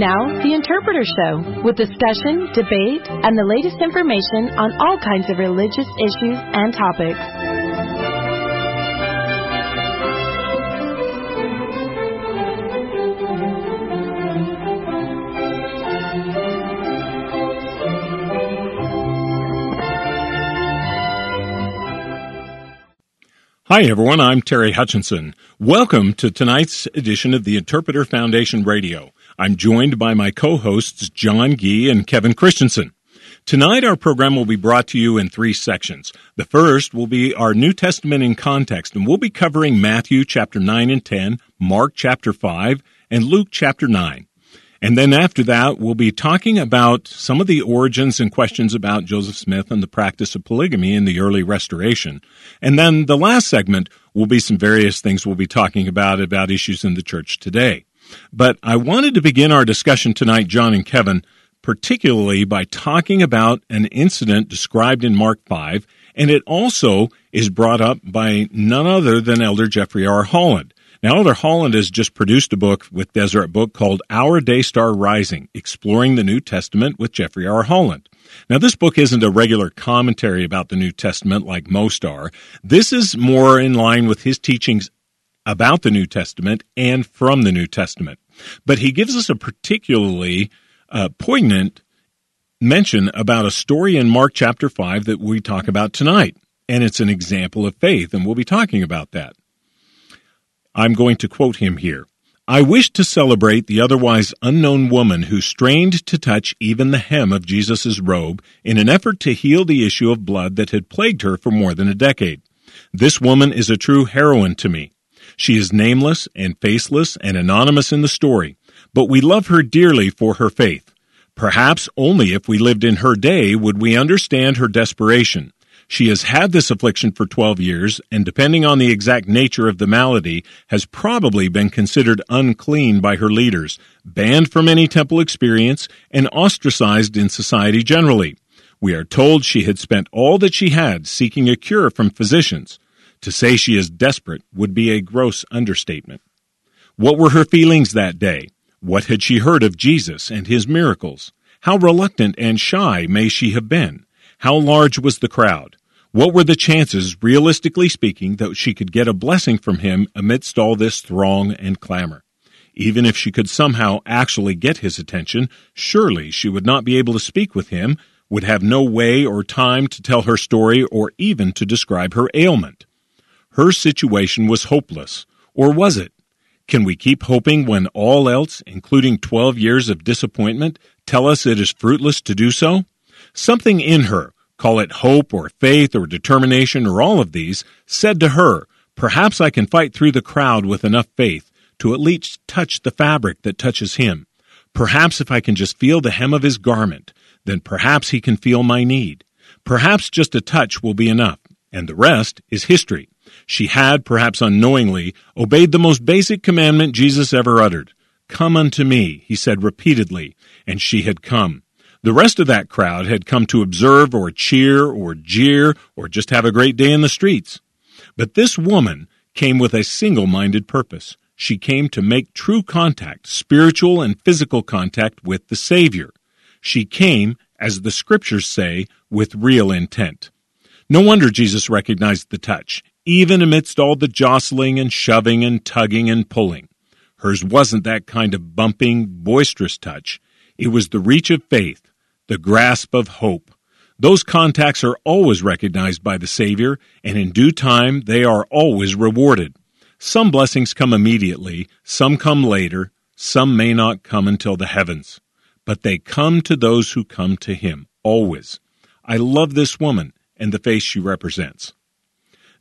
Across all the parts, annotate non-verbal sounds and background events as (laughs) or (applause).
Now, The Interpreter Show, with discussion, debate, and the latest information on all kinds of religious issues and topics. Hi, everyone. I'm Terry Hutchinson. Welcome to tonight's edition of the Interpreter Foundation Radio. I'm joined by my co-hosts John Gee and Kevin Christensen. Tonight, our program will be brought to you in three sections. The first will be our New Testament in context, and we'll be covering Matthew chapter 9 and 10, Mark chapter 5, and Luke chapter 9. And then after that, we'll be talking about some of the origins and questions about Joseph Smith and the practice of polygamy in the early restoration. And then the last segment will be some various things we'll be talking about, about issues in the church today. But I wanted to begin our discussion tonight, John and Kevin, particularly by talking about an incident described in Mark 5, and it also is brought up by none other than Elder Jeffrey R. Holland. Now, Elder Holland has just produced a book with Deseret Book called Our Day Star Rising, Exploring the New Testament with Jeffrey R. Holland. Now, this book isn't a regular commentary about the New Testament like most are. This is more in line with his teachings about the New Testament and from the New Testament. But he gives us a particularly uh, poignant mention about a story in Mark chapter 5 that we talk about tonight. And it's an example of faith, and we'll be talking about that. I'm going to quote him here. I wish to celebrate the otherwise unknown woman who strained to touch even the hem of Jesus' robe in an effort to heal the issue of blood that had plagued her for more than a decade. This woman is a true heroine to me. She is nameless and faceless and anonymous in the story, but we love her dearly for her faith. Perhaps only if we lived in her day would we understand her desperation, she has had this affliction for 12 years, and depending on the exact nature of the malady, has probably been considered unclean by her leaders, banned from any temple experience, and ostracized in society generally. We are told she had spent all that she had seeking a cure from physicians. To say she is desperate would be a gross understatement. What were her feelings that day? What had she heard of Jesus and his miracles? How reluctant and shy may she have been? How large was the crowd? What were the chances, realistically speaking, that she could get a blessing from him amidst all this throng and clamor? Even if she could somehow actually get his attention, surely she would not be able to speak with him, would have no way or time to tell her story or even to describe her ailment. Her situation was hopeless. Or was it? Can we keep hoping when all else, including 12 years of disappointment, tell us it is fruitless to do so? Something in her, call it hope or faith or determination or all of these, said to her, Perhaps I can fight through the crowd with enough faith to at least touch the fabric that touches him. Perhaps if I can just feel the hem of his garment, then perhaps he can feel my need. Perhaps just a touch will be enough, and the rest is history. She had, perhaps unknowingly, obeyed the most basic commandment Jesus ever uttered. Come unto me, he said repeatedly, and she had come. The rest of that crowd had come to observe or cheer or jeer or just have a great day in the streets. But this woman came with a single minded purpose. She came to make true contact, spiritual and physical contact with the Savior. She came, as the scriptures say, with real intent. No wonder Jesus recognized the touch, even amidst all the jostling and shoving and tugging and pulling. Hers wasn't that kind of bumping, boisterous touch. It was the reach of faith, the grasp of hope. Those contacts are always recognized by the Savior, and in due time they are always rewarded. Some blessings come immediately, some come later, some may not come until the heavens. But they come to those who come to Him, always. I love this woman and the face she represents.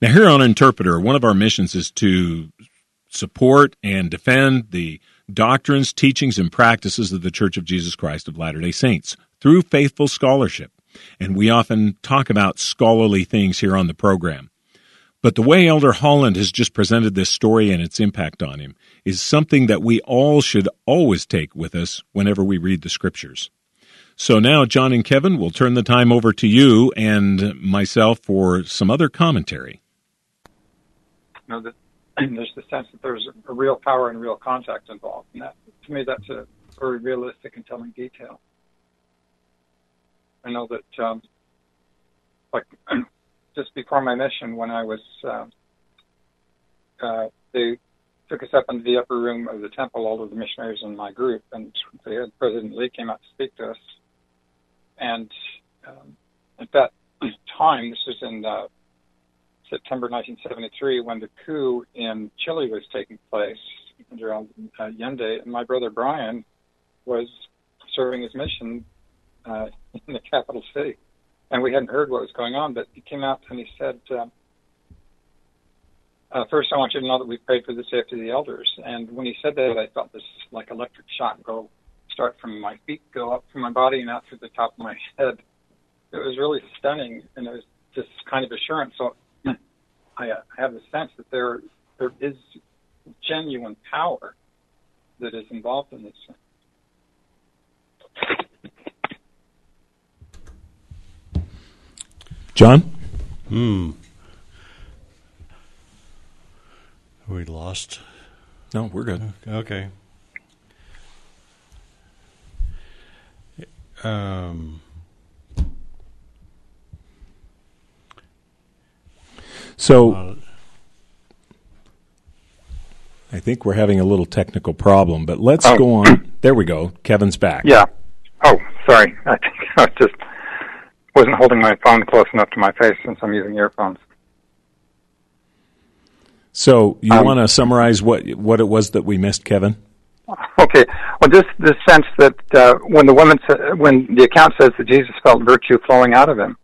Now, here on Interpreter, one of our missions is to support and defend the doctrines, teachings, and practices of the Church of Jesus Christ of Latter day Saints through faithful scholarship. And we often talk about scholarly things here on the program. But the way Elder Holland has just presented this story and its impact on him is something that we all should always take with us whenever we read the scriptures. So now, John and Kevin, we'll turn the time over to you and myself for some other commentary. Know, the, there's the sense that there's a real power and real contact involved. And that, to me, that's a very realistic and telling detail. I know that, um, like, (clears throat) just before my mission, when I was, uh, uh, they took us up into the upper room of the temple, all of the missionaries in my group, and had, President Lee came out to speak to us. And um, at that (clears throat) time, this was in uh, September 1973, when the coup in Chile was taking place under uh, Allende, and my brother Brian was serving his mission uh, (laughs) in the capital city. And we hadn't heard what was going on, but he came out and he said, uh, uh, first, I want you to know that we prayed for the safety of the elders. And when he said that, I felt this like electric shock go start from my feet, go up from my body, and out through the top of my head. It was really stunning, and it was just kind of assurance. So I have the sense that there there is genuine power that is involved in this. John? Hmm. We lost. No, we're good. Okay. Um. So uh, I think we're having a little technical problem, but let's Oh. go on. There we go. Kevin's back. Yeah. Oh, sorry. (laughs) I think I just wasn't holding my phone close enough to my face since I'm using earphones. So you Um, want to summarize what what it was that we missed, Kevin? Okay. Well, just the sense that uh, when the woman, sa- when the account says that Jesus felt virtue flowing out of him,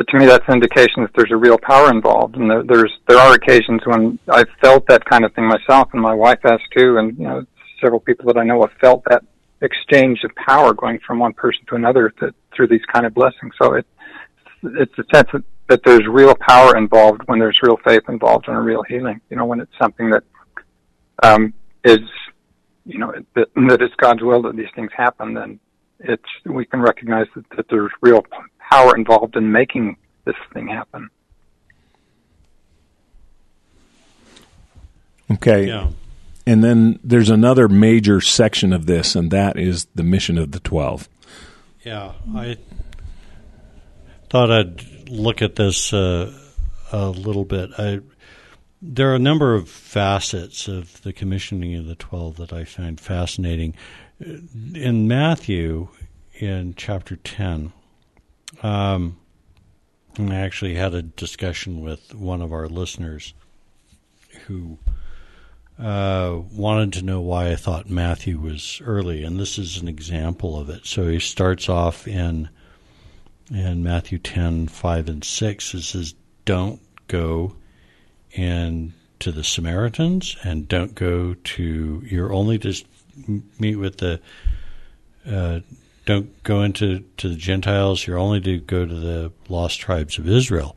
but to me that's an indication that there's a real power involved, and there, there's there are occasions when I've felt that kind of thing myself, and my wife has too, and you know several people that I know have felt that exchange of power going from one person to another th- through these kind of blessings. So it it's a sense that, that there's real power involved when there's real faith involved and a real healing. You know, when it's something that um, is you know that, that it's God's will that these things happen, then it's we can recognize that, that there's real power involved in making this thing happen. Okay. yeah. And then there's another major section of this, and that is the mission of the 12. Yeah. I thought I'd look at this uh, a little bit. I, there are a number of facets of the commissioning of the 12 that I find fascinating. In Matthew, in chapter 10, um, I actually had a discussion with one of our listeners who uh, wanted to know why I thought Matthew was early, and this is an example of it. So he starts off in in Matthew 10, 5 and 6. It says, Don't go in to the Samaritans, and don't go to, you're only to meet with the, uh, don't go into to the Gentiles, you're only to go to the lost tribes of Israel.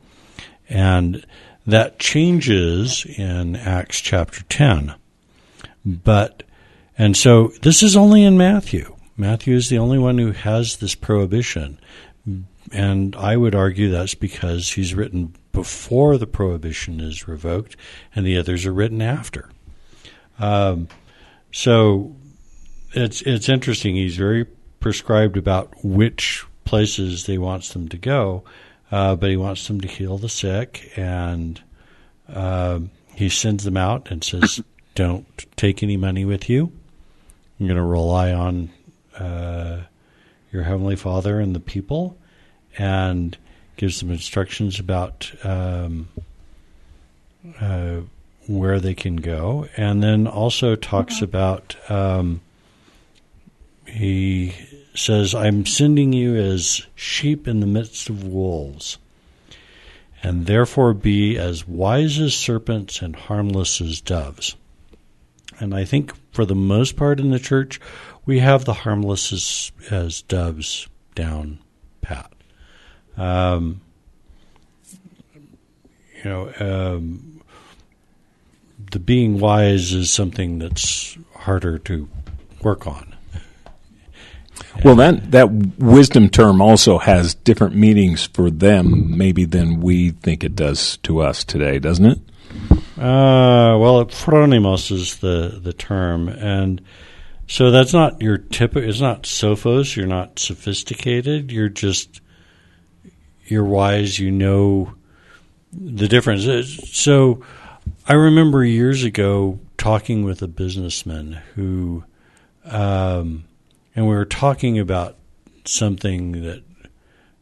And that changes in Acts chapter 10. But, and so this is only in Matthew. Matthew is the only one who has this prohibition. And I would argue that's because he's written before the prohibition is revoked, and the others are written after. Um, so it's it's interesting. He's very prescribed about which places he wants them to go, uh, but he wants them to heal the sick, and um he sends them out and says, (coughs) "Don't take any money with you. I'm going to rely on uh, your heavenly Father and the people." and gives them instructions about um, uh, where they can go, and then also talks about. Um, he says, "I'm sending you as sheep in the midst of wolves, and therefore be as wise as serpents and harmless as doves." And I think, for the most part in the church, we have the harmless as, as doves down pat. Um, you know, um, the being wise is something that's harder to work on. Well, that that wisdom term also has different meanings for them, maybe than we think it does to us today, doesn't it? Uh, well, phronimos is the the term, and So that's not your typical. It's not sophos. You're not sophisticated. You're just you're wise. You know the difference. Uh, so I remember years ago talking with a businessman who, um, and we were talking about something that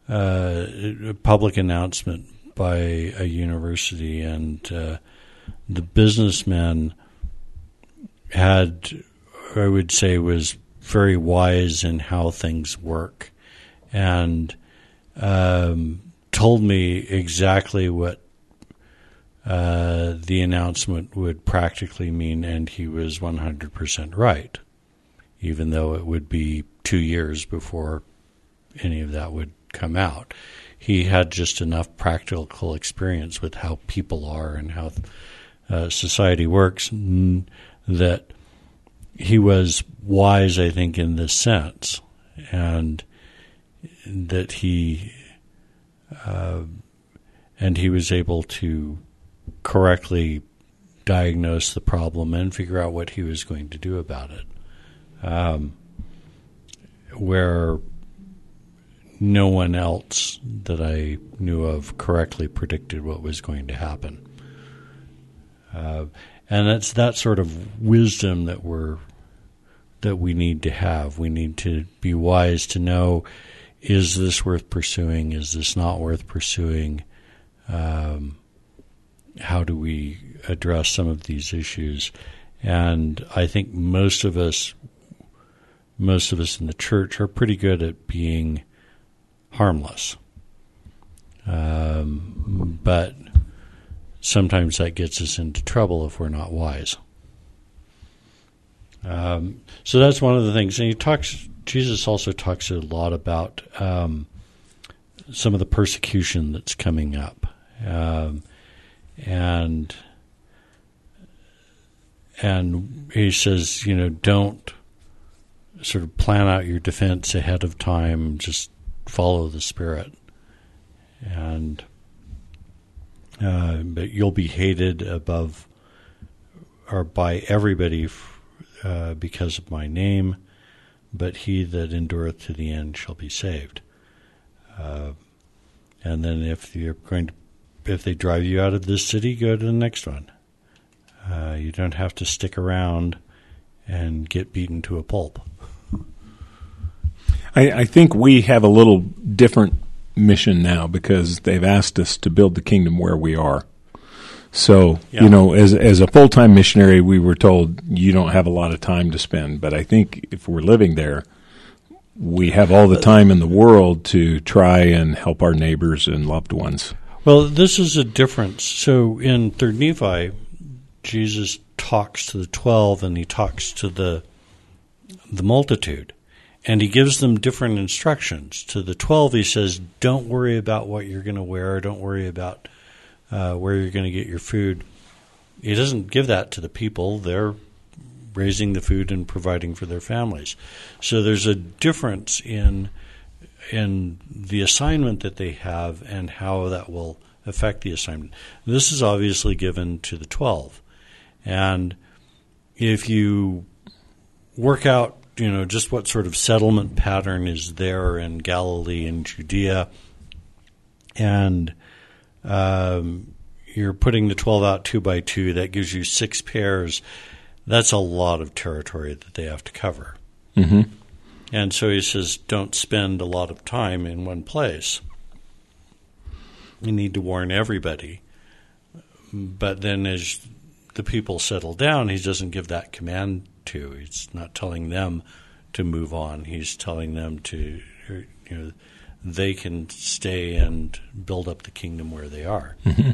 uh, a public announcement by a university, and uh, the businessman had, I would say, was very wise in how things work, and um, told me exactly what uh, the announcement would practically mean, and he was 100% right, even though it would be two years before any of that would come out. He had just enough practical experience with how people are and how uh, society works that he was wise, I think, in this sense, and that he uh, and he was able to correctly diagnose the problem and figure out what he was going to do about it. Um, where no one else that I knew of correctly predicted what was going to happen. Uh, and it's that sort of wisdom that we're that we need to have. We need to be wise to know: is this worth pursuing? Is this not worth pursuing? Um, how do we address some of these issues? And I think most of us, most of us in the church, are pretty good at being harmless. Um, but sometimes that gets us into trouble if we're not wise. Um, so that's one of the things. And he talks. Jesus also talks a lot about um, some of the persecution that's coming up, um, and and he says, you know, don't sort of plan out your defense ahead of time. Just follow the Spirit, and uh, but you'll be hated above or by everybody uh, because of my name. But he that endureth to the end shall be saved. Uh, and then if you're going to, if they drive you out of this city, go to the next one. Uh, you don't have to stick around and get beaten to a pulp. I, I think we have a little different mission now because they've asked us to build the kingdom where we are. So, yeah. you know, as as a full time missionary, we were told you don't have a lot of time to spend. But I think if we're living there, we have all the time in the world to try and help our neighbors and loved ones. Well, this is a difference. So in Third Nephi, Jesus talks to the twelve and he talks to the the multitude and he gives them different instructions. To the 12, he says, Don't worry about what you're going to wear, don't worry about uh, where you're going to get your food. He doesn't give that to the people, they're raising the food and providing for their families. So there's a difference in in the assignment that they have and how that will affect the assignment. This is obviously given to the 12. And if you work out you know, just what sort of settlement pattern is there in Galilee and Judea. And um, you're putting the 12 out two by two. That gives you six pairs. That's a lot of territory that they have to cover. Mm-hmm. And so he says, don't spend a lot of time in one place. You need to warn everybody. But then as the people settle down, he doesn't give that command to. He's not telling them to move on. He's telling them to, you know, they can stay and build up the kingdom where they are. Mm-hmm.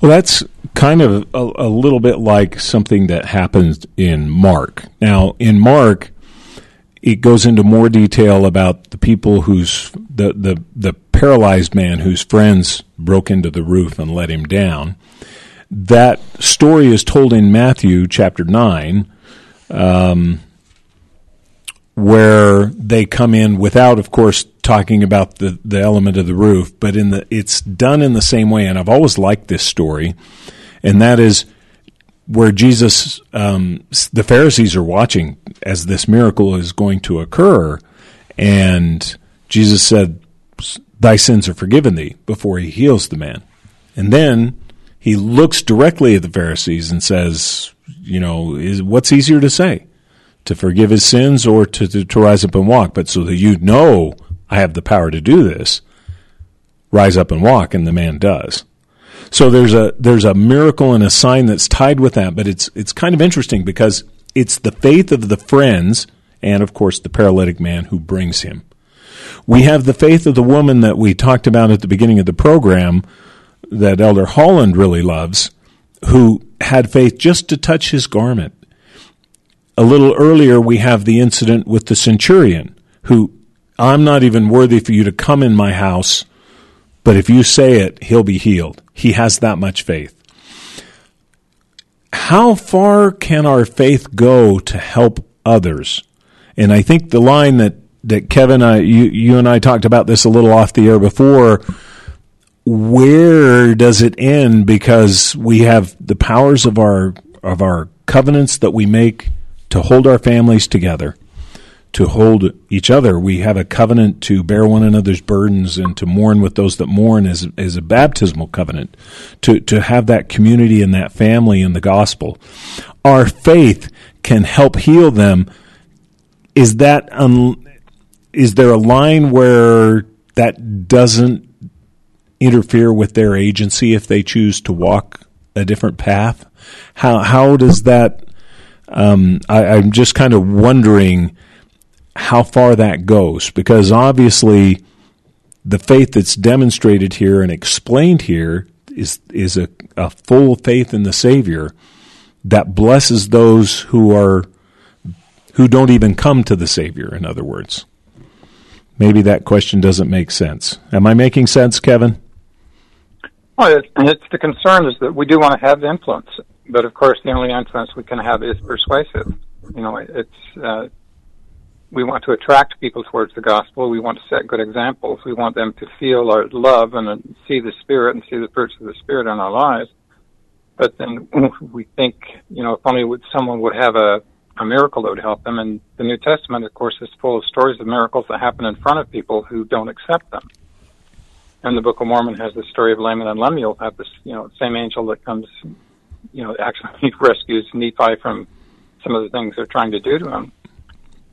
Well, that's kind of a, a, little bit like something that happens in Mark. Now, in Mark, it goes into more detail about the people whose the the the paralyzed man whose friends broke into the roof and let him down. That story is told in Matthew chapter nine, um, where they come in without, of course, talking about the, the element of the roof, but in the it's done in the same way. And I've always liked this story, and that is where Jesus, um, the Pharisees are watching as this miracle is going to occur, and Jesus said, "Thy sins are forgiven thee." Before he heals the man, and then he looks directly at the Pharisees and says, "You know, is what's easier to say, to forgive his sins or to, to, to rise up and walk?" But so that you know, I have the power to do this. Rise up and walk, and the man does. So there's a there's a miracle and a sign that's tied with that, but it's it's kind of interesting because it's the faith of the friends and of course the paralytic man who brings him. We have the faith of the woman that we talked about at the beginning of the program that Elder Holland really loves, who had faith just to touch his garment. A little earlier, we have the incident with the centurion, who, I'm not even worthy for you to come in my house, but if you say it, he'll be healed. He has that much faith. How far can our faith go to help others? And I think the line that, that Kevin, you, you and I talked about this a little off the air before. Where does it end? Because we have the powers of our of our covenants that we make to hold our families together to hold each other. We have a covenant to bear one another's burdens and to mourn with those that mourn as, as a baptismal covenant, to, to have that community and that family in the gospel. Our faith can help heal them. Is that, un, is there a line where that doesn't interfere with their agency if they choose to walk a different path? How, how does that, um, I, I'm just kind of wondering, how far that goes because obviously the faith that's demonstrated here and explained here is is a, a full faith in the Savior that blesses those who are who don't even come to the Savior, in other words. Maybe that question doesn't make sense. Am I making sense, Kevin? Well, it's, it's the concern is that we do want to have influence, but of course, the only influence we can have is persuasive. You know, it's uh, we want to attract people towards the gospel. We want to set good examples. We want them to feel our love and see the Spirit and see the fruits of the Spirit in our lives. But then (laughs) we think, you know, if only would, someone would have a, a miracle that would help them. And the New Testament, of course, is full of stories of miracles that happen in front of people who don't accept them. And the Book of Mormon has the story of Laman and Lemuel, have this, you know, same angel that comes, you know, (laughs) actually rescues Nephi from some of the things they're trying to do to him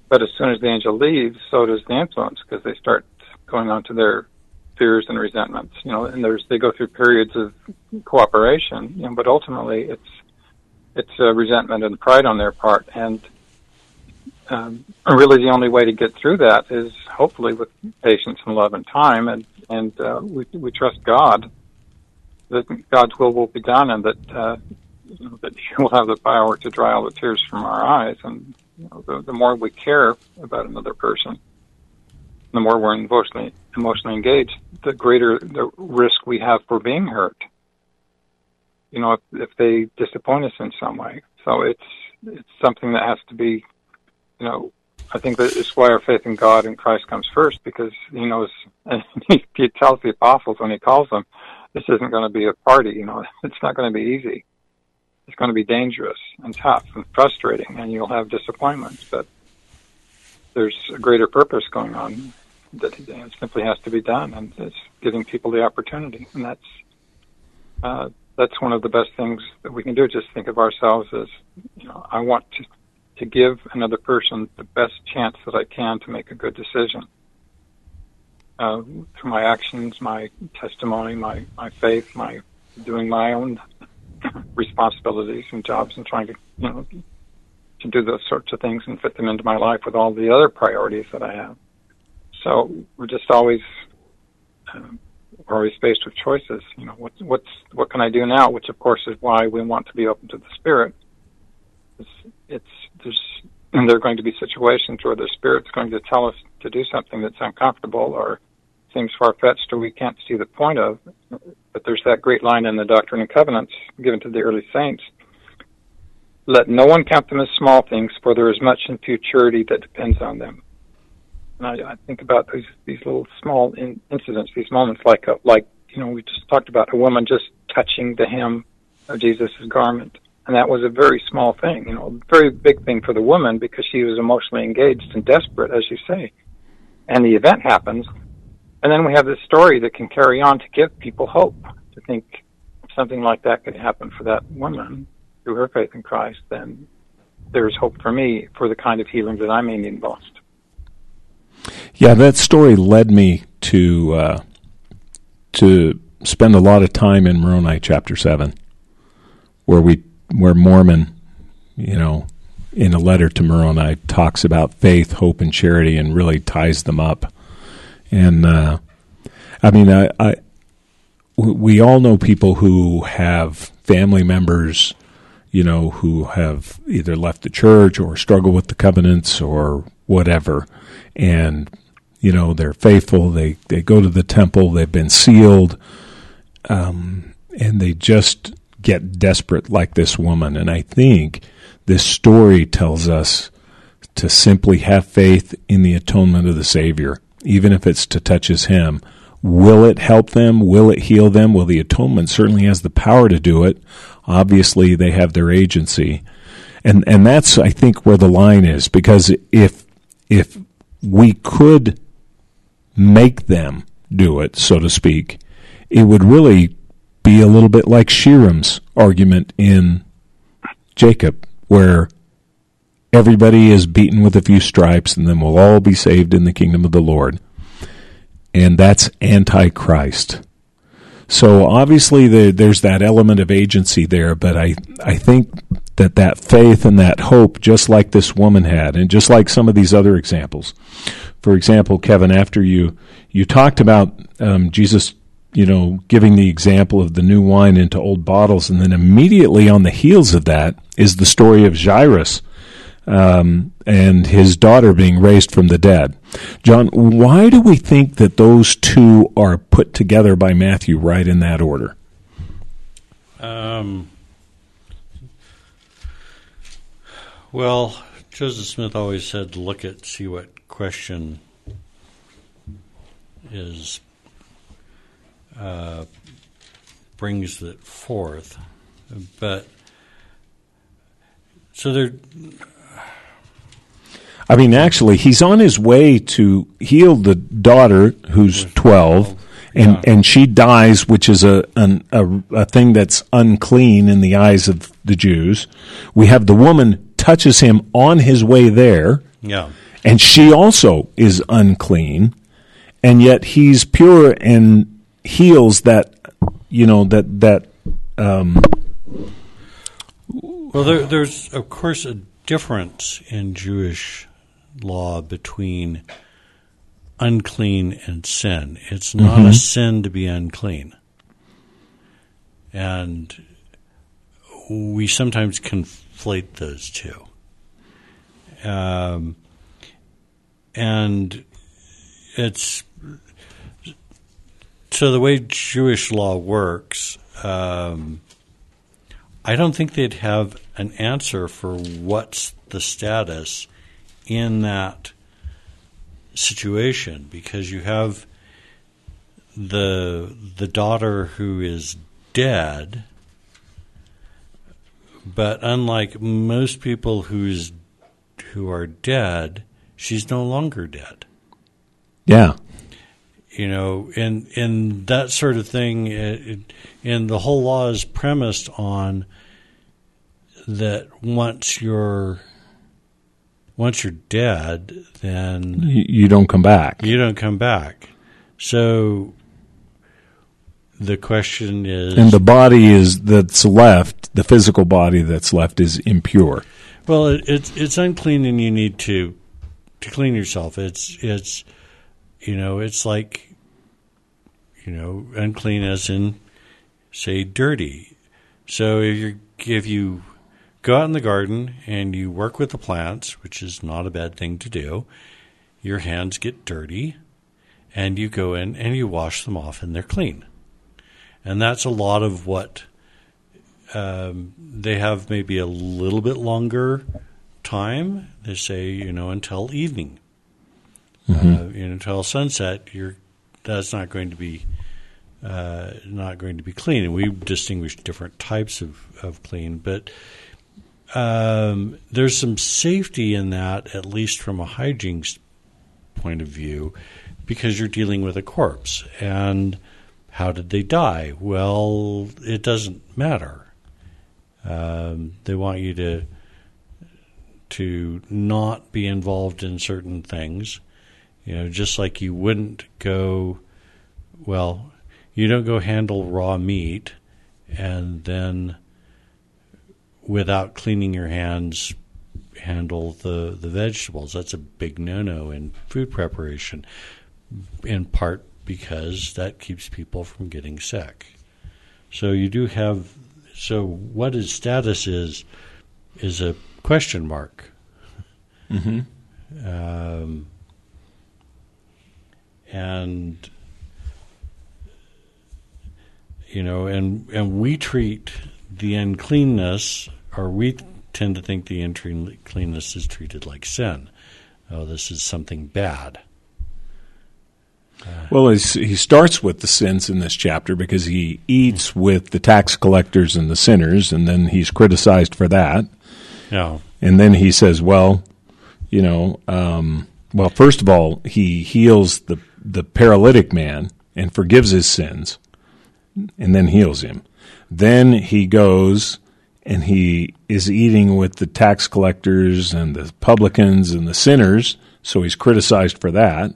but as soon as the angel leaves, so does the influence because they start going on to their fears and resentments. You know, and there's they go through periods of cooperation. You know, but ultimately it's it's uh, resentment and pride on their part, and um, really the only way to get through that is hopefully with patience and love and time, and and uh, we we trust God that God's will will be done, and that uh, that (laughs) He will have the power to dry all the tears from our eyes, and you know, the, the more we care about another person, the more we're emotionally emotionally engaged, the greater the risk we have for being hurt. You know, if, if they disappoint us in some way. So it's it's something that has to be, you know, I think that it's why our faith in God and Christ comes first because He knows, (laughs) and He, tells the apostles when He calls them, this isn't going to be a party. You know, (laughs) it's not going to be easy it's going to be dangerous and tough and frustrating, and you'll have disappointments. But there's a greater purpose going on that simply has to be done, and it's giving people the opportunity, and that's uh, that's one of the best things that we can do. Just think of ourselves as, you know, I want to to give another person the best chance that I can to make a good decision. Uh, through my actions, my testimony, my, my faith, my doing my own (coughs) responsibilities and jobs and trying to, you know, to do those sorts of things and fit them into my life with all the other priorities that I have. So we're just always, uh, we're always faced with choices. You know, what's, what's, what can I do now? Which of course is why we want to be open to the Spirit. It's, there's, and there are going to be situations where the Spirit's going to tell us to do something that's uncomfortable or seems far fetched or we can't see the point of. But there's that great line in the Doctrine and Covenants given to the early saints. Let no one count them as small things, for there is much in futurity that depends on them. And I, I think about these these little small in, incidents, these moments, like a, like you know we just talked about a woman just touching the hem of Jesus' garment. And that was a very small thing, you know, a very big thing for the woman because she was emotionally engaged and desperate, as you say. And the event happens, and then we have this story that can carry on to give people hope to think something like that could happen for that woman through her faith in Christ. Then there's hope for me for the kind of healing that I may need most. Yeah, that story led me to uh, to spend a lot of time in Moroni chapter seven, where we where Mormon, you know, in a letter to Moroni talks about faith, hope, and charity, and really ties them up. And uh, I mean, I, I we all know people who have family members, you know, who have either left the church or struggle with the covenants or whatever, and you know they're faithful. They they go to the temple. They've been sealed, um, and they just get desperate like this woman. And I think this story tells us to simply have faith in the atonement of the Savior, even if it's to touch his hem. Will it help them? Will it heal them? Well, the atonement certainly has the power to do it. Obviously, they have their agency. And, and that's, I think, where the line is, because if, if we could make them do it, so to speak, it would really be a little bit like Sherem's argument in Jacob, where everybody is beaten with a few stripes and then we'll all be saved in the kingdom of the Lord. And that's antichrist. So obviously the, there's that element of agency there, but I, I think that that faith and that hope, just like this woman had, and just like some of these other examples. For example, Kevin, after you, you talked about um, Jesus you know, giving the example of the new wine into old bottles, and then immediately on the heels of that is the story of Jairus um, and his daughter being raised from the dead. John, why do we think that those two are put together by Matthew right in that order? Um, well, Joseph Smith always said, "Look at, see what question is uh, brings it forth. But so there. I mean, actually, he's on his way to heal the daughter who's twelve, and yeah. and she dies, which is a, an, a a thing that's unclean in the eyes of the Jews. We have the woman touches him on his way there, yeah, and she also is unclean, and yet he's pure and heals that you know that that um, well there, there's of course a difference in Jewish law between unclean and sin. It's not mm-hmm. a sin to be unclean. And we sometimes conflate those two. Um, and it's so the way Jewish law works, um, I don't think they'd have an answer for what's the status in that situation because you have the the daughter who is dead, but unlike most people who's who are dead, she's no longer dead. Yeah you know, and and that sort of thing. It, it, and the whole law is premised on that once you're once you're dead, then you don't come back. You don't come back. So the question is, and the body is that's left, the physical body that's left is impure. Well, it, it's it's unclean, and you need to to clean yourself. It's it's you know, it's like you know, unclean as in, say, dirty. So if you if you go out in the garden and you work with the plants, which is not a bad thing to do, your hands get dirty, and you go in and you wash them off, and they're clean. And that's a lot of what um, they have. Maybe a little bit longer time. They say, you know, until evening. Mm-hmm. Uh, you know, until sunset, you're that's not going to be uh, not going to be clean. And we distinguish different types of, of clean, but um, there's some safety in that, at least from a hygiene point of view, because you're dealing with a corpse. And how did they die? Well, it doesn't matter. Um, they want you to to not be involved in certain things. You know, just like you wouldn't go. Well, you don't go handle raw meat and then without cleaning your hands handle the, the vegetables. That's a big no no in food preparation, in part because that keeps people from getting sick. So you do have so what his status is is a question mark. Mm-hmm. Um, and you know, and and we treat the uncleanness, or we tend to think the uncleanness is treated like sin. Oh, this is something bad. Uh, well, he starts with the sins in this chapter because he eats with the tax collectors and the sinners, and then he's criticized for that. Yeah. And then he says, well, you know, um, well, first of all, he heals the the paralytic man and forgives his sins and then heals him. Then he goes and he is eating with the tax collectors and the publicans and the sinners, so he's criticized for that.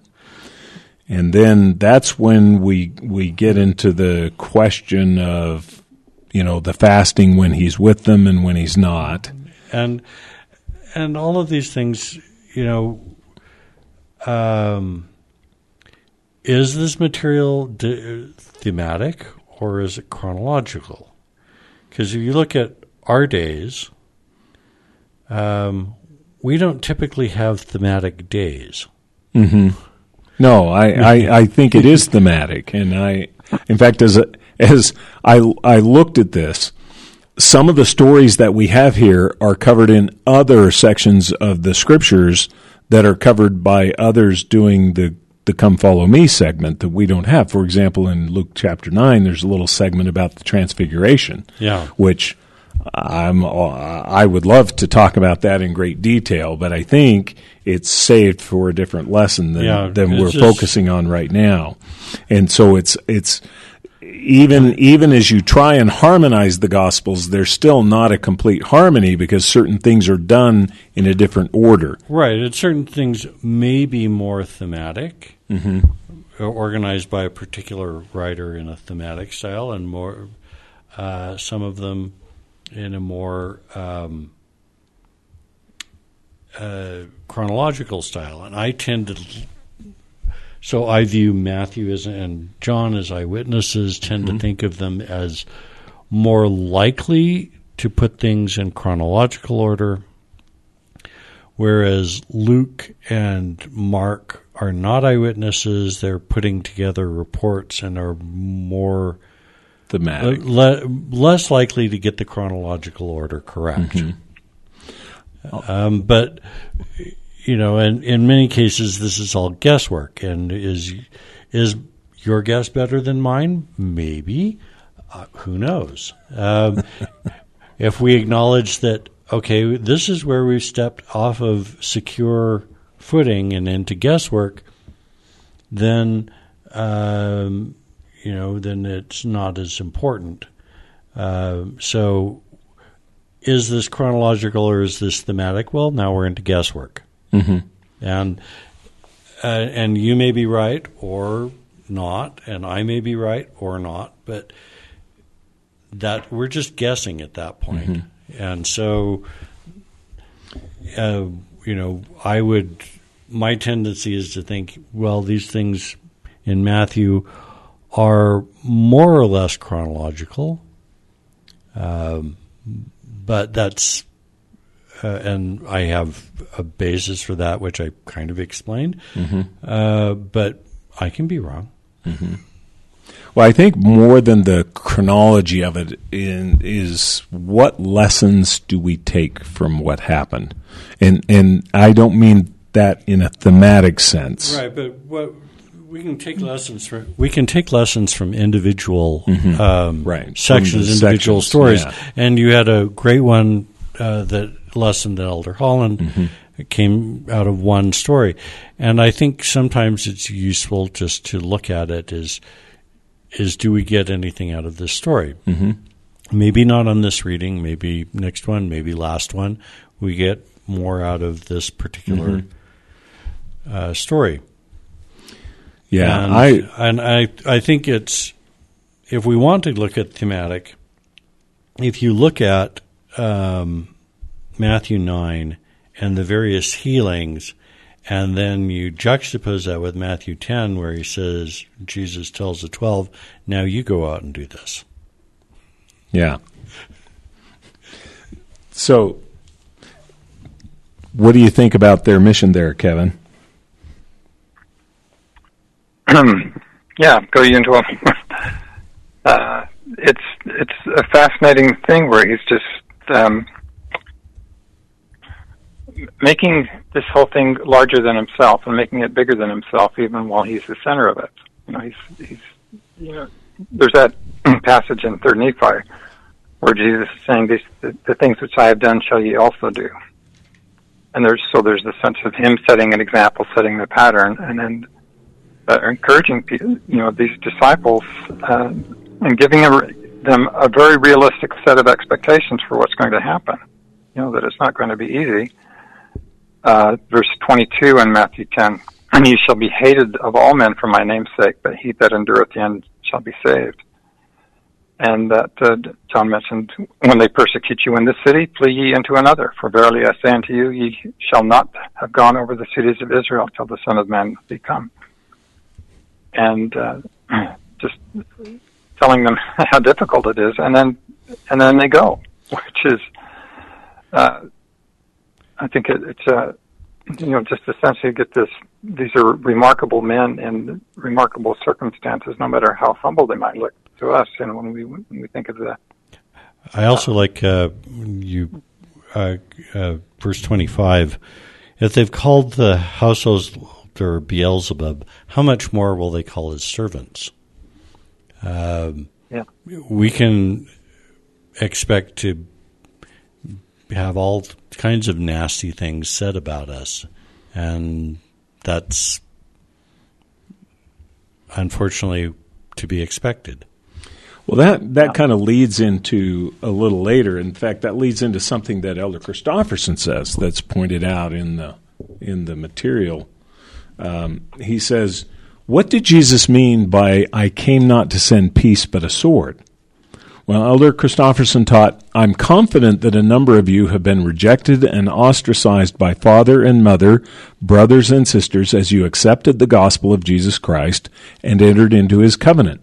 And then that's when we we get into the question of you know the fasting when he's with them and when he's not. And and all of these things, you know, um, is this material de- thematic or is it chronological? Because if you look at our days, um, we don't typically have thematic days. Mm-hmm. No, I, I, (laughs) I think it is thematic, and I, in fact, as a, as I I looked at this, some of the stories that we have here are covered in other sections of the scriptures that are covered by others doing the the come follow me segment that we don't have. For example, in Luke chapter 9, there's a little segment about the transfiguration. Yeah. Which I'm, uh, I would love to talk about that in great detail, but I think it's saved for a different lesson than, yeah, than we're just, focusing on right now. And so it's, it's, even even as you try and harmonize the gospels, there's still not a complete harmony because certain things are done in a different order. Right, and certain things may be more thematic, mm-hmm. organized by a particular writer in a thematic style, and more uh, some of them in a more um, uh, chronological style. And I tend to so I view Matthew as and John as eyewitnesses, tend mm-hmm. to think of them as more likely to put things in chronological order, whereas Luke and Mark are not eyewitnesses. They're putting together reports and are more thematic, le- less likely to get the chronological order correct. Mm-hmm. Um, but you know, and in many cases, this is all guesswork. And is is your guess better than mine? Maybe. Uh, who knows? Um, (laughs) if we acknowledge that, okay, this is where we've stepped off of secure footing and into guesswork, then um, you know, then it's not as important. Uh, so, is this chronological or is this thematic? Well, now we're into guesswork. Mm-hmm. And uh, and you may be right or not, and I may be right or not, but that we're just guessing at that point. Mm-hmm. And so, uh, you know, I would. My tendency is to think, well, these things in Matthew are more or less chronological, um, but that's uh, and I have a basis for that, which I kind of explained. Mm-hmm. Uh, but I can be wrong. Mm-hmm. Well, I think more than the chronology of it in, is what lessons do we take from what happened, and and I don't mean that in a thematic sense. Right, but what we can take lessons from we can take lessons from individual mm-hmm. um, right. sections, individual sections, stories. Yeah. And you had a great one uh, that lesson that Elder Holland mm-hmm. came out of one story, and I think sometimes it's useful just to look at it as is do we get anything out of this story? Mm-hmm. Maybe not on this reading, maybe next one, maybe last one. We get more out of this particular mm-hmm. uh, story. Yeah, and, I and I I think it's if we want to look at thematic, if you look at um, Matthew nine and the various healings, and then you juxtapose that with Matthew ten, where he says Jesus tells the twelve, "Now you go out and do this." Yeah. So, what do you think about their mission there, Kevin? (clears throat) yeah, go into a. uh, it's it's a fascinating thing where he's just um, making this whole thing larger than himself and making it bigger than himself, even while he's the center of it. You know, he's he's you know, there's that (clears throat) passage in Third Nephi where Jesus is saying, "These the, the things which I have done shall ye also do." And there's so there's the sense of him setting an example, setting the pattern, and then uh, encouraging you know these disciples uh, and giving them a very realistic set of expectations for what's going to happen. You know that it's not going to be easy. Uh, verse 22 in Matthew 10, and you shall be hated of all men for my name's sake, but he that endureth the end shall be saved. And that uh, John mentioned, when they persecute you in this city, flee ye into another. For verily I say unto you, ye shall not have gone over the cities of Israel till the Son of Man be come and uh, (clears throat) just telling them (laughs) how difficult it is, and then and then they go, (laughs) which is, uh, I think it, it's a, uh, you know, just essentially get this. These are remarkable men in remarkable circumstances, no matter how humble they might look to us. And when we when we think of that, I also like uh, you, uh, uh, verse twenty five. If they've called the households or Beelzebub, how much more will they call his servants? Um, yeah. We can expect to have all kinds of nasty things said about us, and that's unfortunately to be expected. Well, that that kind of leads into a little later. In fact, that leads into something that Elder Christofferson says that's pointed out in the in the material um, he says, What did Jesus mean by, I came not to send peace but a sword? Well, Elder Christofferson taught, I'm confident that a number of you have been rejected and ostracized by father and mother, brothers and sisters, as you accepted the gospel of Jesus Christ and entered into his covenant.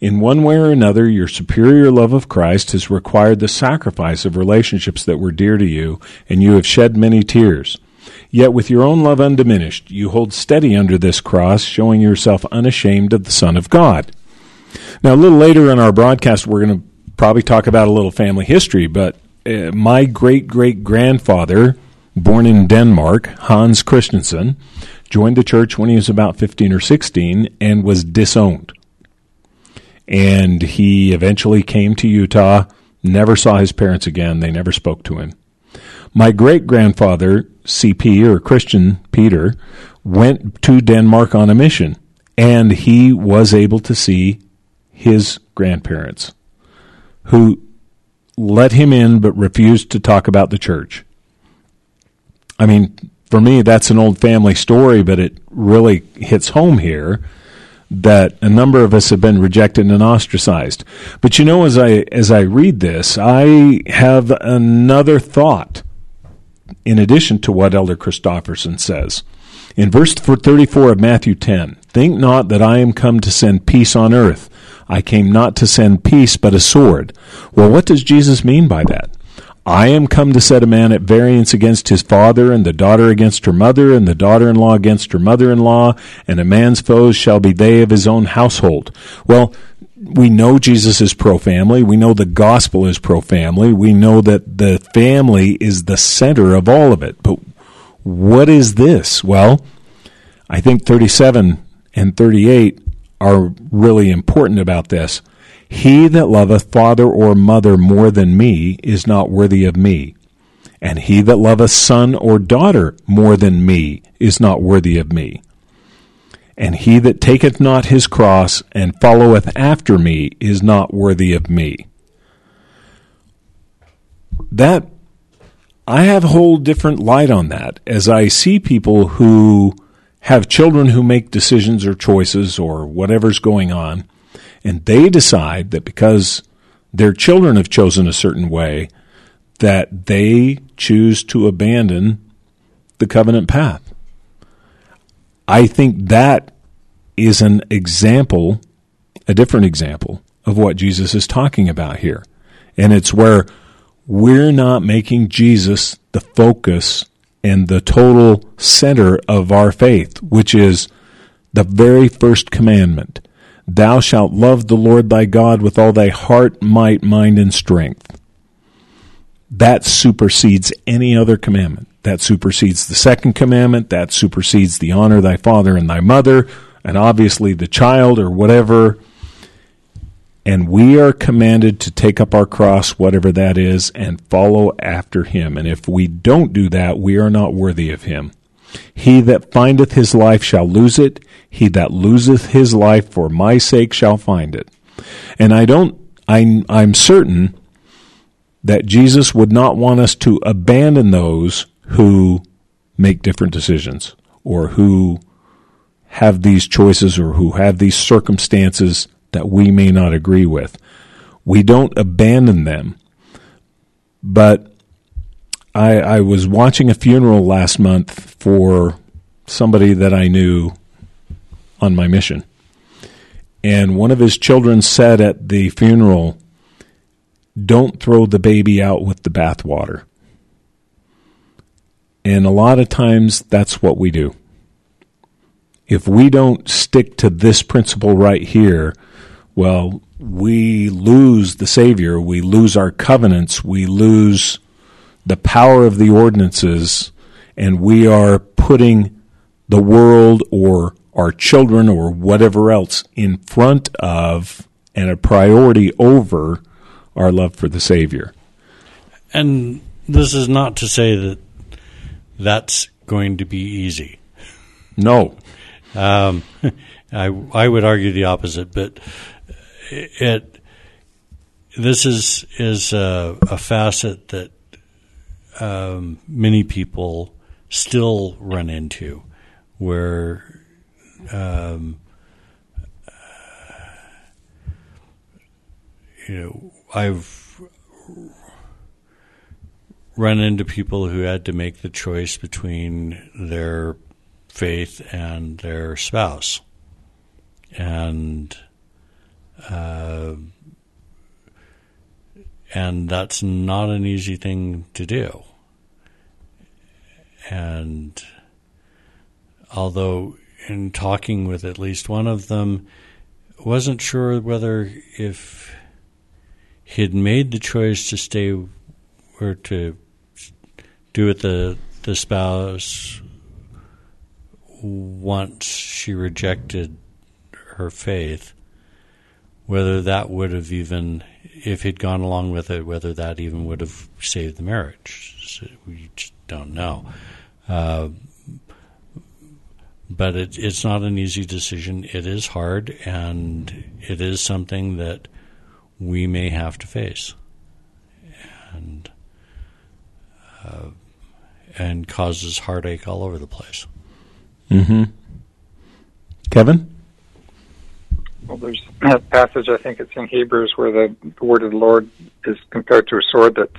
In one way or another, your superior love of Christ has required the sacrifice of relationships that were dear to you, and you have shed many tears. Yet with your own love undiminished, you hold steady under this cross, showing yourself unashamed of the Son of God. Now, a little later in our broadcast, we're going to probably talk about a little family history, but uh, my great great grandfather, born in Denmark, Hans Christensen, joined the church when he was about 15 or 16 and was disowned. And he eventually came to Utah, never saw his parents again, they never spoke to him. My great grandfather, CP or Christian Peter, went to Denmark on a mission, and he was able to see his grandparents who let him in but refused to talk about the church. I mean, for me, that's an old family story, but it really hits home here that a number of us have been rejected and ostracized. But you know, as I as I read this, I have another thought in addition to what Elder Christofferson says. In verse 34 of Matthew 10, think not that I am come to send peace on earth. I came not to send peace, but a sword. Well, what does Jesus mean by that? I am come to set a man at variance against his father, and the daughter against her mother, and the daughter in law against her mother in law, and a man's foes shall be they of his own household. Well, we know Jesus is pro family. We know the gospel is pro family. We know that the family is the center of all of it. But what is this? Well, I think 37 and 38 are really important about this. He that loveth father or mother more than me is not worthy of me. And he that loveth son or daughter more than me is not worthy of me. And he that taketh not his cross and followeth after me is not worthy of me. That I have a whole different light on that as I see people who have children who make decisions or choices or whatever's going on, and they decide that because their children have chosen a certain way, that they choose to abandon the covenant path. I think that is an example, a different example of what Jesus is talking about here. And it's where we're not making Jesus the focus and the total center of our faith, which is the very first commandment. Thou shalt love the Lord thy God with all thy heart, might, mind, and strength. That supersedes any other commandment. That supersedes the second commandment. That supersedes the honor thy father and thy mother, and obviously the child or whatever and we are commanded to take up our cross, whatever that is, and follow after him. And if we don't do that, we are not worthy of him. He that findeth his life shall lose it. He that loseth his life for my sake shall find it. And I don't, I'm, I'm certain that Jesus would not want us to abandon those who make different decisions or who have these choices or who have these circumstances that we may not agree with. We don't abandon them. But I, I was watching a funeral last month for somebody that I knew on my mission. And one of his children said at the funeral, Don't throw the baby out with the bathwater. And a lot of times that's what we do. If we don't stick to this principle right here, well, we lose the Savior, we lose our covenants, we lose the power of the ordinances, and we are putting the world or our children or whatever else in front of and a priority over our love for the Savior. And this is not to say that that's going to be easy. No. Um, (laughs) I I would argue the opposite, but it this is is a, a facet that um, many people still run into, where um, you know I've run into people who had to make the choice between their faith and their spouse, and uh, and that's not an easy thing to do. And although in talking with at least one of them, wasn't sure whether if he'd made the choice to stay or to do with the the spouse once she rejected her faith whether that would have even, if he'd gone along with it, whether that even would have saved the marriage. So we just don't know. Uh, but it, it's not an easy decision. It is hard, and it is something that we may have to face, and uh, and causes heartache all over the place. Mm-hmm. Kevin. Well, there's a passage, I think it's in Hebrews, where the, the word of the Lord is compared to a sword that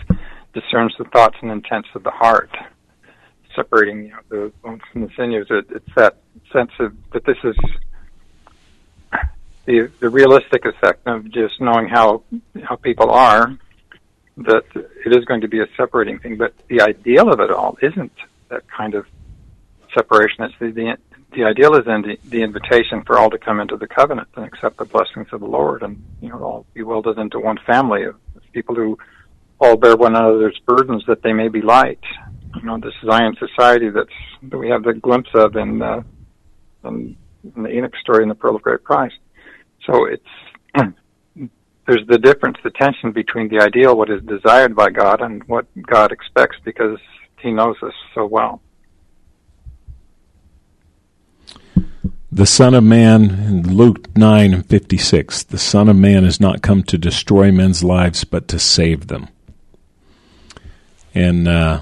discerns the thoughts and intents of the heart, separating you know, the bones from the sinews. It, it's that sense of that this is the the realistic effect of just knowing how how people are. That it is going to be a separating thing, but the ideal of it all isn't that kind of separation. It's the, the the ideal is then the, the, invitation for all to come into the covenant and accept the blessings of the Lord, and you know all be welded into one family of people who all bear one another's burdens that they may be light. You know, this Zion society that's that we have the glimpse of in, uh, in in the Enoch story and the Pearl of Great Price. So it's (clears throat) there's the difference, the tension between the ideal, what is desired by God, and what God expects because He knows us so well. The Son of Man, in Luke 9 and 56, the Son of Man has not come to destroy men's lives, but to save them. And, uh,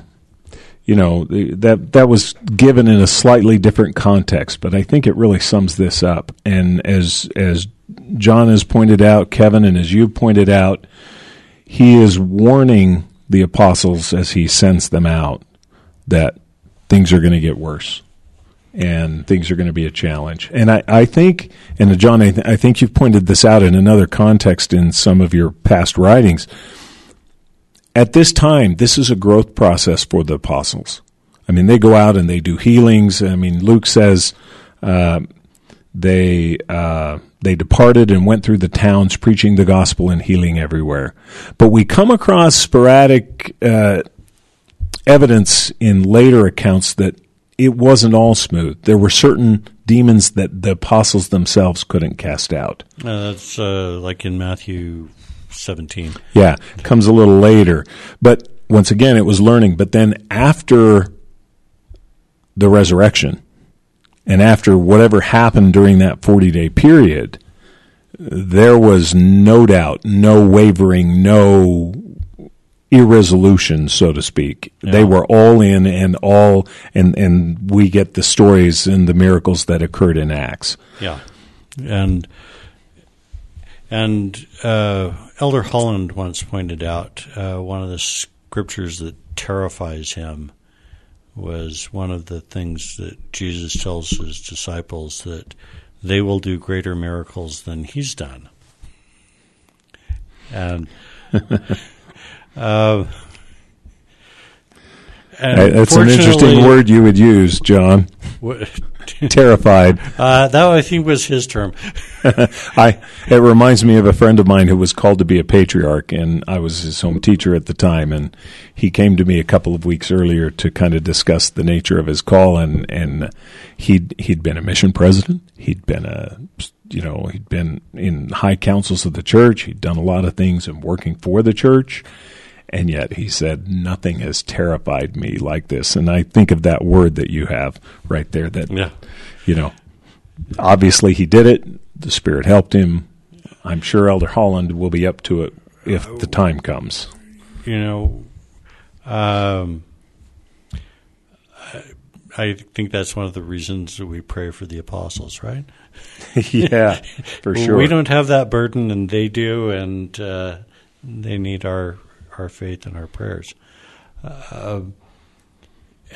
you know, that, that was given in a slightly different context, but I think it really sums this up. And as, as John has pointed out, Kevin, and as you pointed out, he is warning the apostles as he sends them out that things are going to get worse and things are going to be a challenge. And I, I think, and John, I, th- I think you've pointed this out in another context in some of your past writings. At this time, this is a growth process for the apostles. I mean, they go out and they do healings. I mean, Luke says uh, they uh, they departed and went through the towns preaching the gospel and healing everywhere. But we come across sporadic uh, evidence in later accounts that it wasn't all smooth. There were certain demons that the apostles themselves couldn't cast out. Uh, that's uh, like in Matthew 17. Yeah, comes a little later. But once again, it was learning. But then after the resurrection and after whatever happened during that 40 day period, there was no doubt, no wavering, no irresolution, so to speak. Yeah. They were all in and all, and, and we get the stories and the miracles that occurred in Acts. Yeah. And, and, uh, Elder Holland once pointed out, uh, one of the scriptures that terrifies him was one of the things that Jesus tells his disciples that they will do greater miracles than he's done. And (laughs) uh, That's an interesting word you would use, John. (laughs) Terrified. Uh, that I think was his term. (laughs) I. It reminds me of a friend of mine who was called to be a patriarch, and I was his home teacher at the time. And he came to me a couple of weeks earlier to kind of discuss the nature of his call. And and he'd he'd been a mission president. He'd been a you know he'd been in high councils of the church. He'd done a lot of things and working for the church and yet he said, Nothing has terrified me like this. And I think of that word that you have right there that, yeah. you know, obviously he did it. The Spirit helped him. I'm sure Elder Holland will be up to it if the time comes. You know, um, I think that's one of the reasons that we pray for the apostles, right? (laughs) yeah, for (laughs) sure. We don't have that burden, and they do, and uh, they need our our faith and our prayers. Uh,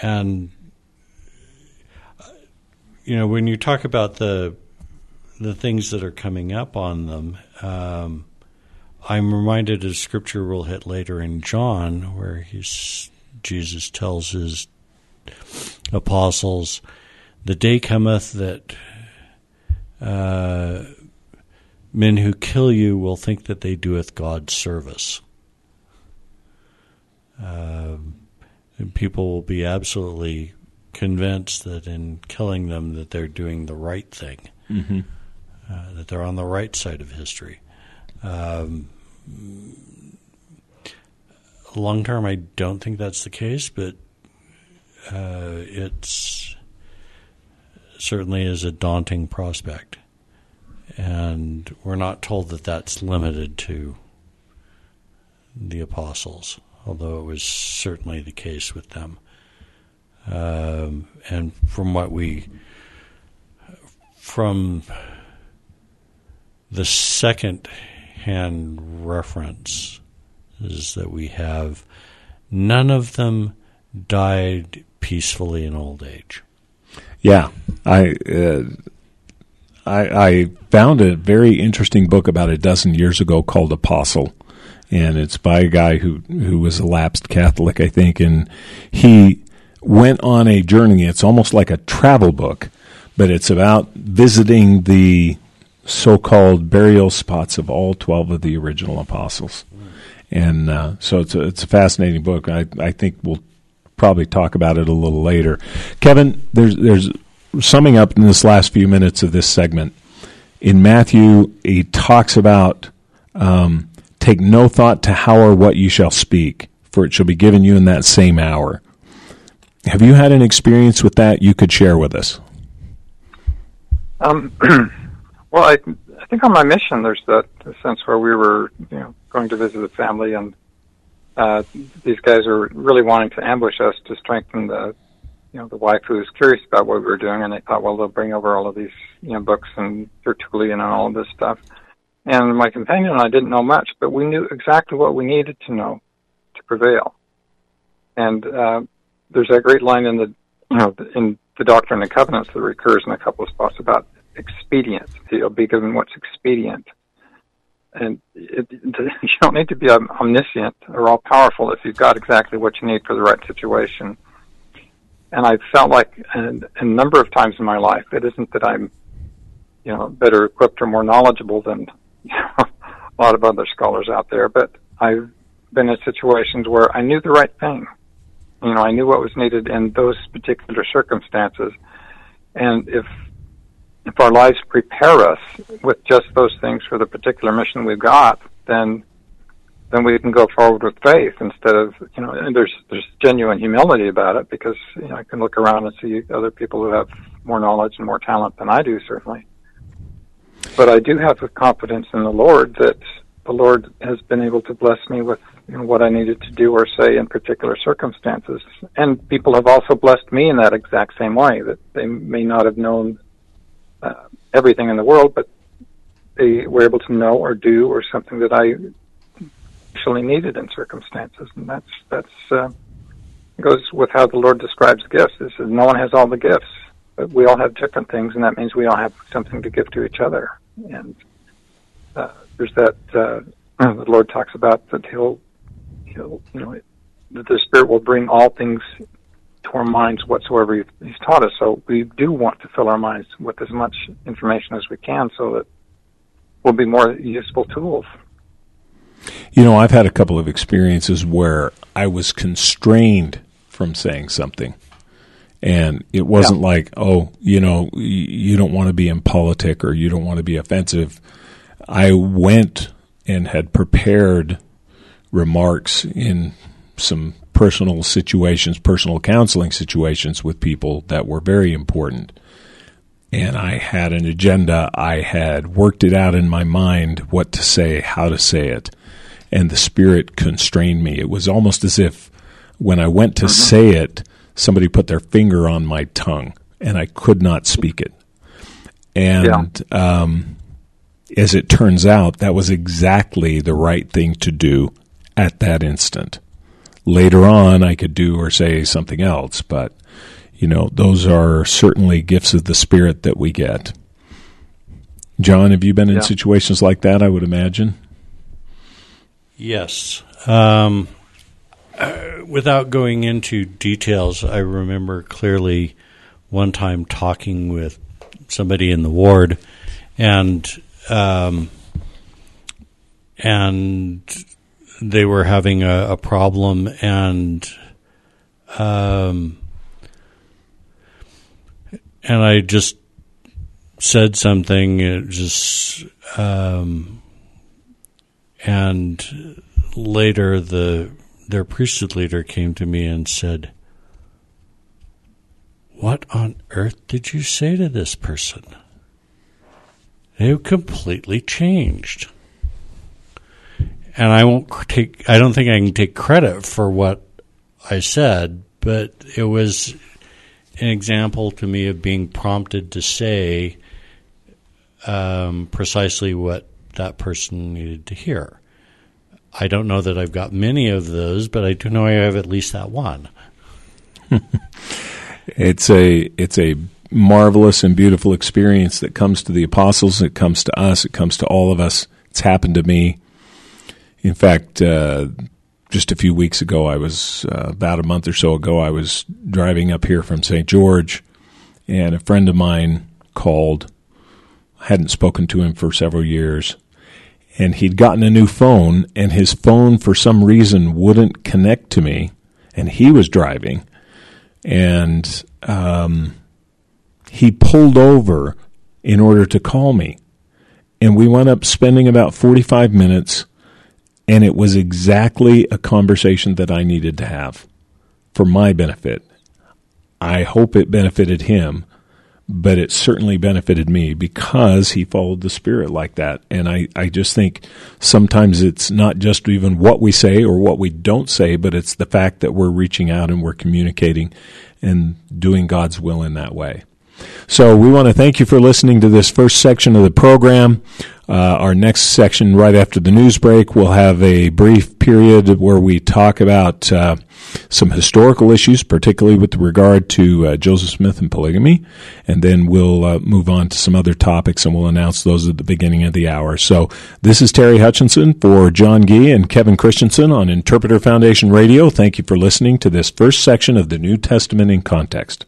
and you know, when you talk about the the things that are coming up on them, um, I'm reminded of scripture we'll hit later in John, where he's, Jesus tells his apostles, "The day cometh that." Uh, men who kill you will think that they doeth God service. Um, people will be absolutely convinced that in killing them that they're doing the right thing, mm-hmm. uh, that they're on the right side of history. Um, long term, I don't think that's the case, but uh, it's certainly is a daunting prospect, and we're not told that that's limited to the apostles although it was certainly the case with them. Um, and from what we, from the second hand reference, is that we have none of them died peacefully in old age. Yeah, I. Uh, I, I found a very interesting book about a dozen years ago called Apostle, and it's by a guy who who was a lapsed Catholic, I think, and he went on a journey. It's almost like a travel book, but it's about visiting the so-called burial spots of all twelve of the original apostles, and uh, so it's a, it's a fascinating book. I I think we'll probably talk about it a little later. Kevin, there's there's summing up in this last few minutes of this segment, in Matthew, he talks about um, take no thought to how or what you shall speak, for it shall be given you in that same hour. Have you had an experience with that you could share with us? Um, (clears throat) well, I, I think on my mission, there's that sense where we were, you know, going to visit a family, and uh, these guys are really wanting to ambush us to strengthen the, you know, the wife who was curious about what we were doing, and they thought, well, they'll bring over all of these, you know, books and Tertullian and all of this stuff. And my companion and I didn't know much, but we knew exactly what we needed to know to prevail. And uh, there's that great line in the, you know, in the Doctrine and Covenants that recurs in a couple of spots about expedience. You'll be given what's expedient. And it, (laughs) you don't need to be omniscient or all powerful if you've got exactly what you need for the right situation. And I felt like a, a number of times in my life, it isn't that I'm, you know, better equipped or more knowledgeable than (laughs) a lot of other scholars out there, but I've been in situations where I knew the right thing. You know, I knew what was needed in those particular circumstances. And if if our lives prepare us with just those things for the particular mission we've got, then then we can go forward with faith instead of you know. And there's there's genuine humility about it because you know I can look around and see other people who have more knowledge and more talent than I do certainly. But I do have the confidence in the Lord that the Lord has been able to bless me with you know, what I needed to do or say in particular circumstances. And people have also blessed me in that exact same way that they may not have known uh, everything in the world, but they were able to know or do or something that I actually needed in circumstances, and that's that's uh, goes with how the Lord describes gifts. Says no one has all the gifts, but we all have different things, and that means we all have something to give to each other. And uh, there's that uh, the Lord talks about that He'll He'll you know that the Spirit will bring all things to our minds whatsoever he's taught us. So we do want to fill our minds with as much information as we can so that we'll be more useful tools. You know, I've had a couple of experiences where I was constrained from saying something. And it wasn't yeah. like, oh, you know, you don't want to be impolitic or you don't want to be offensive. I went and had prepared remarks in some personal situations, personal counseling situations with people that were very important. And I had an agenda. I had worked it out in my mind what to say, how to say it. And the Spirit constrained me. It was almost as if when I went to mm-hmm. say it, somebody put their finger on my tongue and I could not speak it. And yeah. um, as it turns out, that was exactly the right thing to do at that instant later on I could do or say something else. But, you know, those are certainly gifts of the Spirit that we get. John, have you been in yeah. situations like that, I would imagine? Yes. Um, uh, without going into details, I remember clearly one time talking with somebody in the ward, and um, and they were having a, a problem and um, and I just said something it just um, and later the their priesthood leader came to me and said what on earth did you say to this person They've completely changed and I won't take. I don't think I can take credit for what I said, but it was an example to me of being prompted to say um, precisely what that person needed to hear. I don't know that I've got many of those, but I do know I have at least that one. (laughs) it's a it's a marvelous and beautiful experience that comes to the apostles. It comes to us. It comes to all of us. It's happened to me. In fact, uh, just a few weeks ago, I was uh, about a month or so ago, I was driving up here from St. George, and a friend of mine called. I hadn't spoken to him for several years, and he'd gotten a new phone, and his phone, for some reason, wouldn't connect to me, and he was driving, and um, he pulled over in order to call me. And we wound up spending about 45 minutes, and it was exactly a conversation that I needed to have for my benefit. I hope it benefited him, but it certainly benefited me because he followed the Spirit like that. And I, I just think sometimes it's not just even what we say or what we don't say, but it's the fact that we're reaching out and we're communicating and doing God's will in that way. So we want to thank you for listening to this first section of the program. Uh, our next section, right after the news break, we'll have a brief period where we talk about uh, some historical issues, particularly with regard to uh, Joseph Smith and polygamy, and then we'll uh, move on to some other topics, and we'll announce those at the beginning of the hour. So this is Terry Hutchinson for John Gee and Kevin Christensen on Interpreter Foundation Radio. Thank you for listening to this first section of the New Testament in Context.